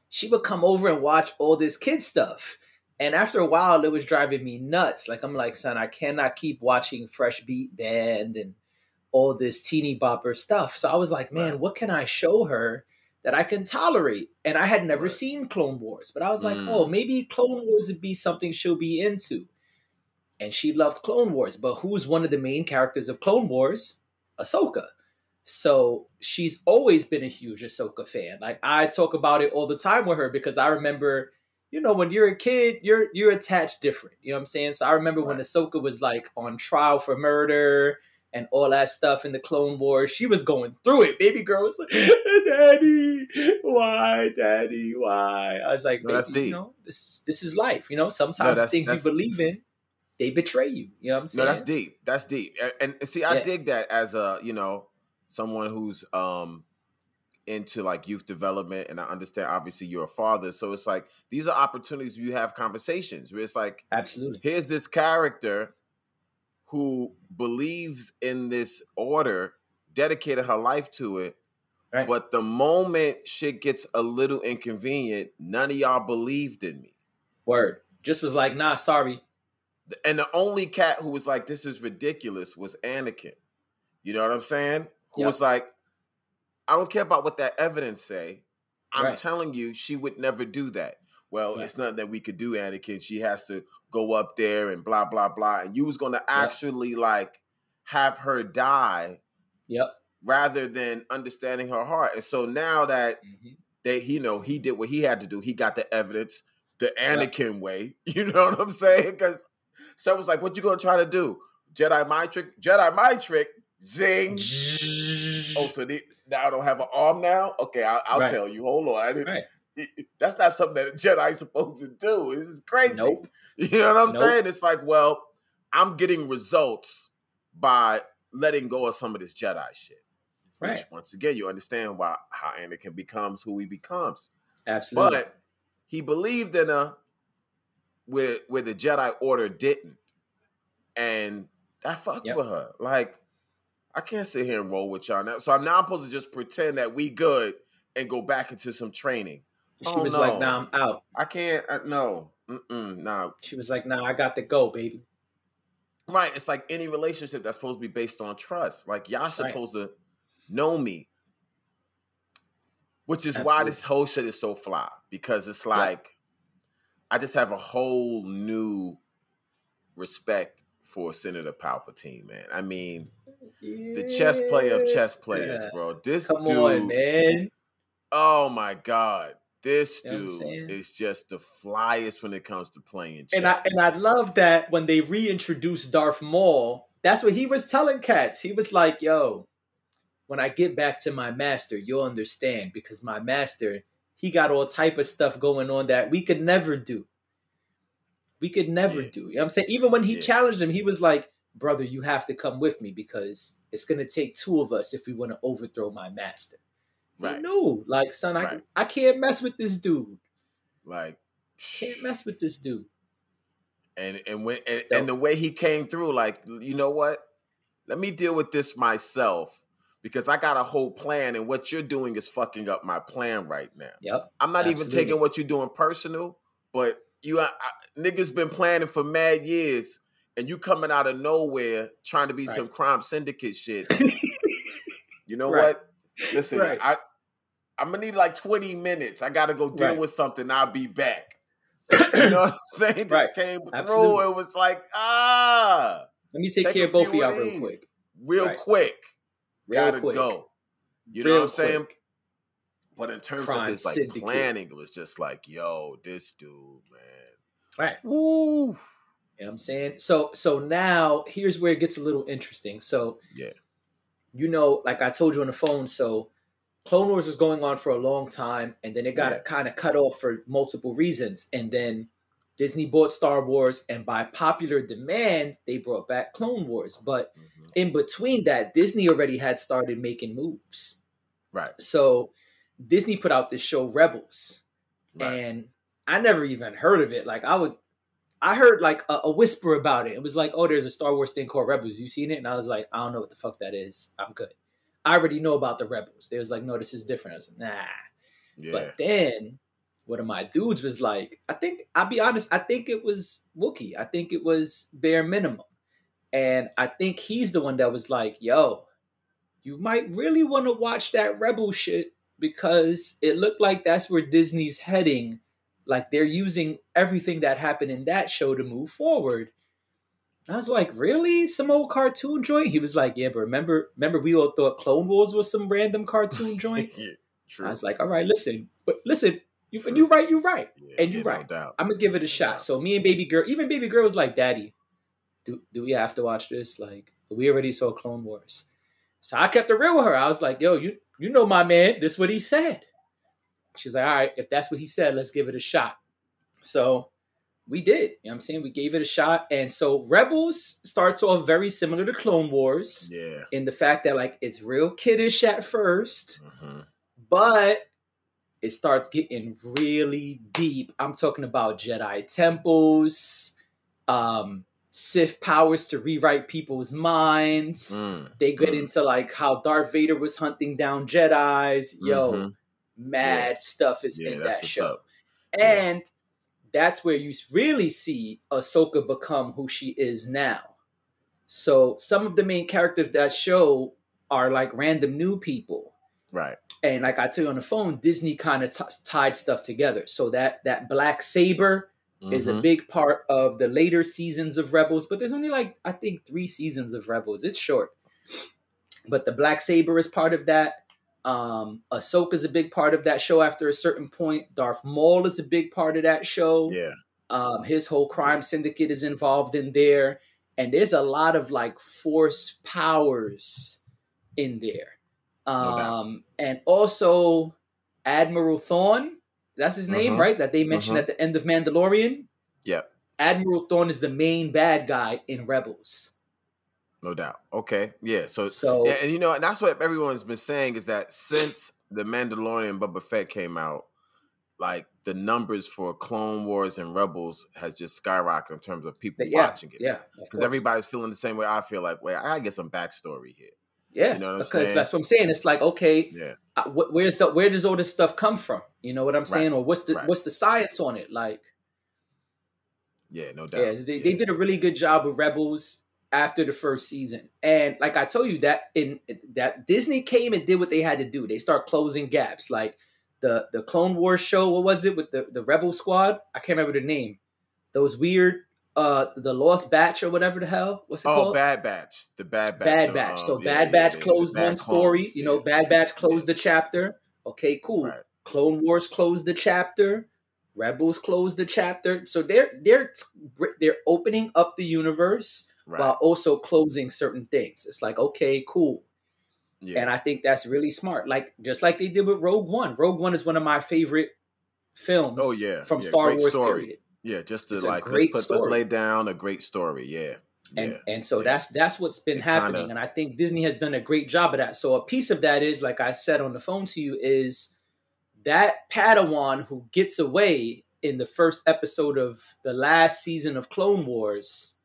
she would come over and watch all this kid stuff. And after a while, it was driving me nuts. Like I'm like, son, I cannot keep watching Fresh Beat Band and all this teeny bopper stuff. So I was like, man, what can I show her that I can tolerate? And I had never seen Clone Wars, but I was like, mm. oh, maybe Clone Wars would be something she'll be into and she loved Clone Wars. But who's one of the main characters of Clone Wars? Ahsoka. So she's always been a huge Ahsoka fan. Like I talk about it all the time with her because I remember, you know, when you're a kid, you're you're attached different. You know what I'm saying? So I remember right. when Ahsoka was like on trial for murder and all that stuff in the Clone Wars. She was going through it. Baby girl was like, Daddy, why, Daddy, why? I was like, no, you know, this this is life. You know, sometimes no, things you believe in they betray you. You know what I'm saying? No, that's deep. That's deep. And, and see, I yeah. dig that as a you know someone who's um into like youth development, and I understand. Obviously, you're a father, so it's like these are opportunities you have conversations where it's like, absolutely. Here's this character who believes in this order, dedicated her life to it. Right. But the moment shit gets a little inconvenient, none of y'all believed in me. Word. Just was like, nah, sorry, And the only cat who was like, "This is ridiculous," was Anakin. You know what I'm saying? Who yep. was like, "I don't care about what that evidence say. I'm right. telling you, she would never do that." Well, it's nothing that we could do, Anakin. She has to go up there and blah blah blah. And you was gonna actually yep. like have her die. Yep. Rather than understanding her heart. And so now that mm-hmm. they, you know, he did what he had to do. He got the evidence the Anakin yep. way. You know what I'm saying? Because someone's like, "What you gonna try to do? Jedi mind trick? Jedi mind trick? Zing! oh, so they, now I don't have an arm now? Okay, I'll, I'll right. tell you. Hold on, I didn't. Right. That's not something that a Jedi is supposed to do. This is crazy. Nope. You know what I'm nope. saying? It's like, well, I'm getting results by letting go of some of this Jedi shit. Right. Which, once again, you understand why how Anakin becomes who he becomes. Absolutely. But he believed in a where where the Jedi Order didn't, and I fucked yep. with her. Like I can't sit here and roll with y'all now. So I'm now supposed to just pretend that we good and go back into some training. She oh, was no. like, "Nah, I'm out. I can't. I, no, Mm-mm, no." She was like, "Nah, I got to go, baby." Right. It's like any relationship that's supposed to be based on trust. Like y'all supposed right. to know me. Which is Absolutely. why this whole shit is so fly. Because it's like I just have a whole new respect for Senator Palpatine, man. I mean, yeah. the chess play of chess players, yeah. bro. This Come dude, on, man. Oh my god. This you dude is just the flyest when it comes to playing chess. And I and I love that when they reintroduced Darth Maul, that's what he was telling cats. He was like, "Yo, when I get back to my master, you'll understand because my master, he got all type of stuff going on that we could never do. We could never yeah. do. You know what I'm saying? Even when he yeah. challenged him, he was like, brother, you have to come with me because it's gonna take two of us if we want to overthrow my master. Right. No, like son, right. I I can't mess with this dude. Like can't mess with this dude. And and when and, so, and the way he came through, like, you know what? Let me deal with this myself because I got a whole plan, and what you're doing is fucking up my plan right now. Yep. I'm not absolutely. even taking what you're doing personal, but you I, I, niggas been planning for mad years, and you coming out of nowhere trying to be right. some crime syndicate shit. you know right. what? Listen, right. I I'm gonna need like 20 minutes. I gotta go deal with something. I'll be back. you know what I'm saying? Just came through. Absolutely. It was like, ah. Let me take, take care of both of y'all real quick. Real quick. Real gotta quick. go. You Real know what I'm saying? Quick. But in terms Crime of his like syndicate. planning, it was just like, yo, this dude, man. Right. Woo. You know what I'm saying? So so now here's where it gets a little interesting. So yeah, you know, like I told you on the phone, so Clone Wars was going on for a long time, and then it got yeah. kind of cut off for multiple reasons. And then Disney bought Star Wars, and by popular demand, they brought back Clone Wars. But mm-hmm. in between that, Disney already had started making moves. Right. So Disney put out this show Rebels, right. and I never even heard of it. Like I would, I heard like a, a, whisper about it. It was like, oh, there's a Star Wars thing called Rebels. You seen it? And I was like, I don't know what the fuck that is. I'm good. I already know about the Rebels. They was like, no, this is different. I was like, nah. Yeah. But then one of my dudes was like, I think I'll be honest, I think it was Wookie. I think it was bare minimum. And I think he's the one that was like, yo, you might really want to watch that Rebel shit because it looked like that's where Disney's heading. Like they're using everything that happened in that show to move forward. I was like, really? Some old cartoon joint? He was like, yeah, but remember, remember we all thought Clone Wars was some random cartoon joint? yeah, true. I was like, all right, listen, but listen, you you right, you right, yeah, and you yeah, right. No I'm gonna give it a shot. So me and baby girl, even baby girl was like, "Daddy, do do we have to watch this? Like, we already saw Clone Wars." So I kept it real with her. I was like, "Yo, you you know my man. This what he said." She's like, "All right, if that's what he said, let's give it a shot." So we did. You know what I'm saying? We gave it a shot. And so Rebels starts off very similar to Clone Wars. Yeah. In the fact that like it's real kiddish at 1st mm-hmm. but it starts getting really deep. I'm talking about Jedi temples, um, Sith powers to rewrite people's minds. Mm, they get mm. into like how Darth Vader was hunting down Jedi's. Yo, mm-hmm. Mad yeah. stuff is yeah, in that show. And that's where you really see Ahsoka become who she is now. So some of the main characters that show are like random new people. Right. And like I tell you on the phone, Disney kind of t- tied stuff together. So that that black saber mm-hmm. is a mm-hmm. big part of the later seasons of Rebels, but there's only like I think 3 seasons of Rebels. It's short. But the black saber is part of that. Um Ahsoka's a big part of that show after a certain point. Darth Maul is a big part of that show. Yeah. Um his whole crime syndicate is involved in there and there's a lot of like force powers in there. Um, no and also Admiral Thrawn, that's his name, uh-huh. right? That they mentioned uh-huh. at the end of Mandalorian. Yeah. Admiral Thrawn is the main bad guy in Rebels. No doubt. Okay. Yeah. So, so yeah, and you know, and that's what everyone's been saying is that since the Mandalorian Boba Fett came out, like the numbers for Clone Wars and Rebels has just skyrocketed in terms of people yeah, watching it. Yeah, because everybody's feeling the same way I feel. Like, wait, I gotta get some backstory here. Yeah, you know because saying? that's what I'm saying. It's like, okay, yeah, uh, where's the where does all this stuff come from? You know what I'm saying? Right. Or what's the right. what's the science on it? Like, yeah, no doubt. Yeah, they, yeah. they did a really good job with Rebels after the first season, and like I told you that in that Disney came and did what they had to do. They start closing gaps, like the the Clone Wars show. What was it with the the Rebel Squad? I can't remember the name. Those weird uh the Lost Batch or whatever the hell. What's it oh, called? Bad Batch. The Bad Batch. Bad Batch. so yeah, Bad Batch yeah, closed one story. you know, Bad Batch closed the chapter. Okay, cool. Right. Clone Wars closed the chapter. Rebels closed the chapter. So they're they're they're opening up the universe right. while also closing certain things. It's like okay, cool. Yeah. And I think that's really smart. Like just like they did with Rogue One. Rogue One is one of my favorite films. Oh yeah, from yeah, Star Wars. Story. Period. Yeah, just to it's like let's, put, let's lay down a great story. Yeah. And yeah, and so yeah. that's that's what's been it happening, kinda... and I think Disney has done a great job of that. So a piece of that is, like I said on the phone to you, is that Padawan who gets away in the first episode of the last season of Clone Wars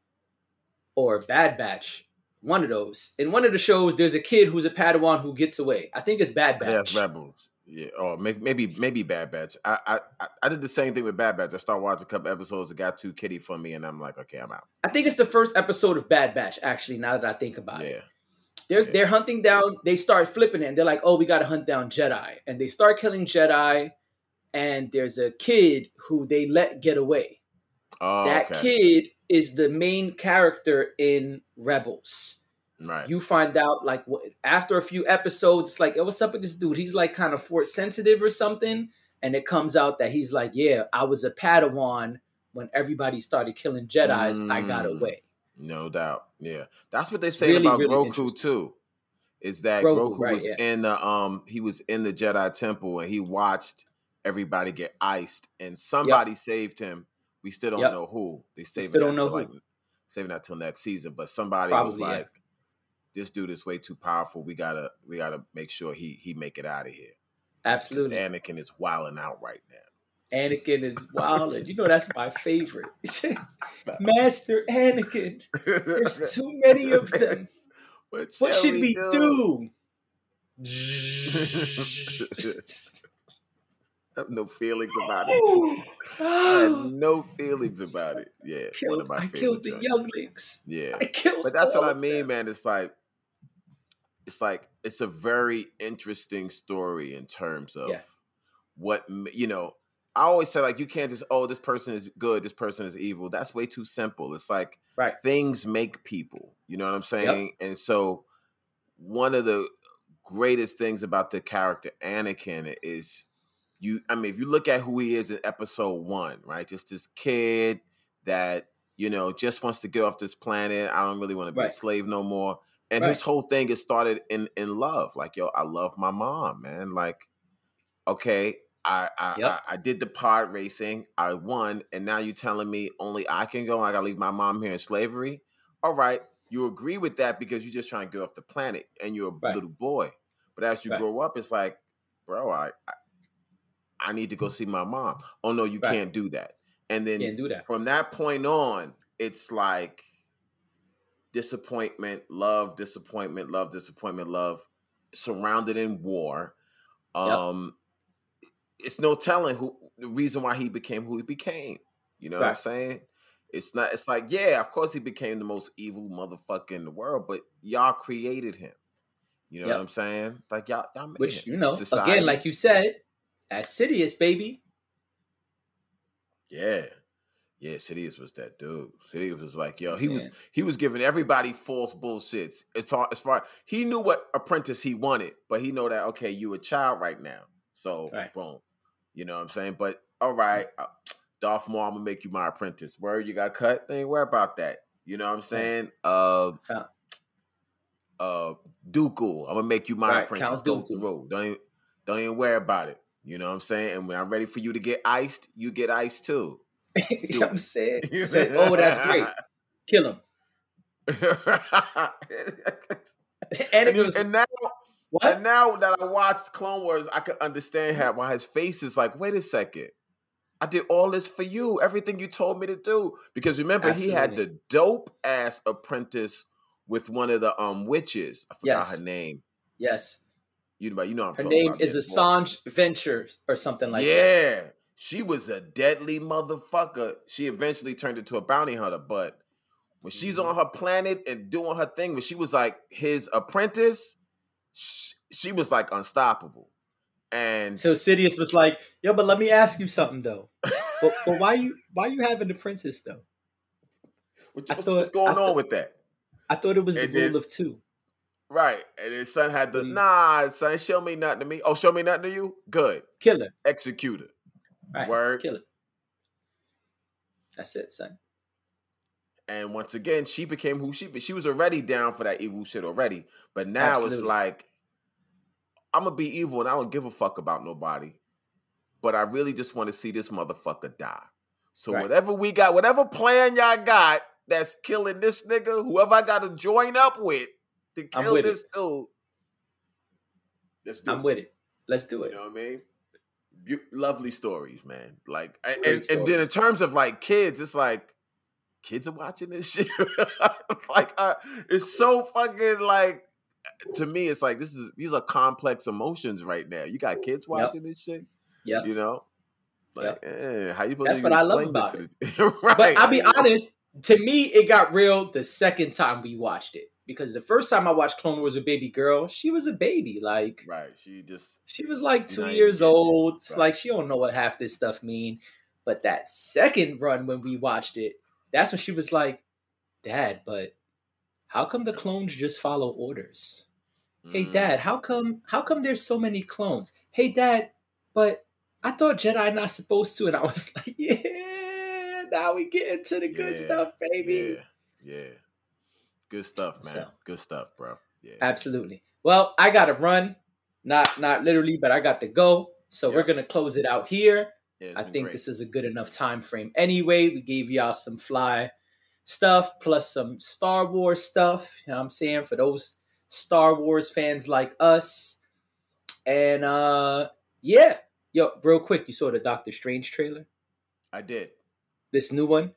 or Bad Batch one of those. In one of the shows, there's a kid who's a Padawan who gets away. I think it's Bad Batch. Yeah, Rebels. Yeah, or maybe maybe Bad Batch. I, I I did the same thing with Bad Batch. I started watching a couple episodes. It got too kitty for me, and I'm like, okay, I'm out. I think it's the first episode of Bad Batch. Actually, now that I think about yeah. it, there's yeah. they're hunting down. They start flipping it. and They're like, oh, we got to hunt down Jedi, and they start killing Jedi. And there's a kid who they let get away. Oh, that okay. kid is the main character in Rebels. Right. You find out like after a few episodes, it's like, what's up with this dude? He's like kind of force sensitive or something, and it comes out that he's like, yeah, I was a Padawan when everybody started killing Jedi's. Mm, I got mm. away. No doubt. Yeah, that's what they say really, about really Grogu too. Is that Grogu, Grogu right, was yeah. in the um he was in the Jedi temple and he watched everybody get iced and somebody yep. saved him. We still don't yep. know who. They saved still don't know who. Like, saving that till next season, but somebody Probably, was like. Yeah this dude is way too powerful. We gotta we gotta make sure he he make it out of here. Absolutely. Anakin is wilding out right now. Anakin is wilding. you know that's my favorite. Master Anakin. There's too many of them. what, what should we do? do? I have no feelings about it. I have no feelings about it. Yeah, killed, I killed the younglings. Yeah, I killed. But that's what I mean, them. man. It's like it's like it's a very interesting story in terms of yeah. what you know. I always say like you can't just oh this person is good, this person is evil. That's way too simple. It's like right. things make people. You know what I'm saying? Yep. And so one of the greatest things about the character Anakin is you I mean if you look at who he is in episode 1, right? Just this kid that you know just wants to get off this planet. I don't really want to be right. a slave no more and right. his whole thing is started in in love. Like, yo, I love my mom, man. Like, okay, I I, yep. I, I did the pod racing, I won, and now you're telling me only I can go. I gotta leave my mom here in slavery. All right, you agree with that because you're just trying to get off the planet, and you're a right. little boy. But as you grow up, it's like, bro, I, I, I need to go see my mom. Oh no, you can't do that. And then can't do that. from that point on, it's like disappointment, love, disappointment, love, disappointment, love, surrounded in war. Um, yep. It's no telling who the reason why he became who he became. You know right. what I'm saying? It's not. It's like, yeah, of course he became the most evil motherfucker in the world, but y'all created him. You know yep. what I'm saying? Like y'all, y'all which you know, Society. again, like you said, as Sidious, baby. Yeah, yeah, Sidious was that dude. Sidious was like, yo, he was he was giving everybody false bullshits. It's all as far he knew what apprentice he wanted, but he know that okay, you a child right now, so right. boom, you know what I'm saying. But all right, uh, Darth Maul, I'm gonna make you my apprentice. Where you got cut? Ain't worry about that. You know what I'm saying? Uh, uh, Dooku, I'm gonna make you my right, apprentice. Count Go through. Don't even, don't even worry about it. You know what I'm saying? And when I'm ready for you to get iced, you get iced too. you know what I'm saying? Said, oh, that's great. Kill him. and, and, was, and now what? And now that I watched Clone Wars, I can understand how why his face is like, wait a second. I did all this for you, everything you told me to do. Because remember, Absolutely. he had the dope ass apprentice with one of the um witches. I forgot yes. her name. Yes. You know, you know her name is Asajj Ventress or something like yeah. that. Yeah. She was a deadly motherfucker. She eventually turned into a bounty hunter, but when she's mm-hmm. on her planet and doing her thing, when she was like his apprentice, she, she was like unstoppable. And so Sidious was like, "Yo, but let me ask you something though. but, but, why you why you having the princess though? What, what's, thought, what's, going on with that? I thought it was and the then, rule of two. Right, and his son had the mm. nah, son. Show me nothing to me. Oh, show me nothing to you. Good, killer, executor. Right, word, killer. That's it, son. And once again, she became who she. She was already down for that evil shit already, but now Absolutely. it's like I'm gonna be evil and I don't give a fuck about nobody. But I really just want to see this motherfucker die. So right. whatever we got, whatever plan y'all got that's killing this nigga, whoever I got to join up with to kill this it. dude, let's do I'm it. with it. Let's do it. You know what I mean? Be- lovely stories, man. Like, and, and, and, then in terms of like kids, it's like kids are watching this shit. like, uh, it's so fucking like to me, it's like this is these are complex emotions right now. You got kids watching yep. this shit. Yeah, you know, like yep. eh, how you? That's what I love about it. right. But I'll be honest. To me, it got real the second time we watched it because the first time I watched Clone Wars with baby girl, she was a baby. Like, right? She just she was like two years old. Right. Like, she don't know what half this stuff mean. But that second run when we watched it, that's when she was like, "Dad, but how come the clones just follow orders? Hey mm. dad, how come how come there's so many clones? Hey dad, but I thought Jedi not supposed to, and I was like, yeah, now we get into the good yeah, stuff, baby. Yeah, yeah. Good stuff, man. So, good stuff, bro. Yeah. Absolutely. Well, I gotta run. Not not literally, but I got to go. So we're gonna close it out here. Yeah, I think great. this is a good enough time frame. Anyway, we gave y'all some fly stuff plus some Star Wars stuff. You know I'm saying? For those Star Wars fans like us. And uh yeah. Yo, real quick, you saw the Doctor Strange trailer? I did. This new one?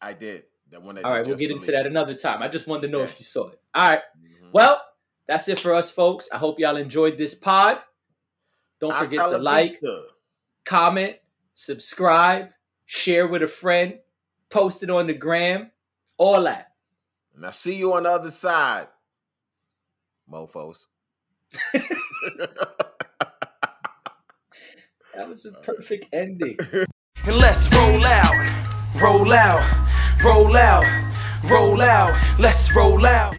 I did. That one. All right, we'll get released. into that another time. I just wanted to know yeah. if you saw it. All right. mm-hmm. Well, that's it for us, folks. I hope y'all enjoyed this pod. Don't forget to like, vista. comment, subscribe, share with a friend, post it on the gram. All that. And I see you on the other side, mofos. that was a perfect ending. And let's roll out, roll out, roll out, roll out. Let's roll out.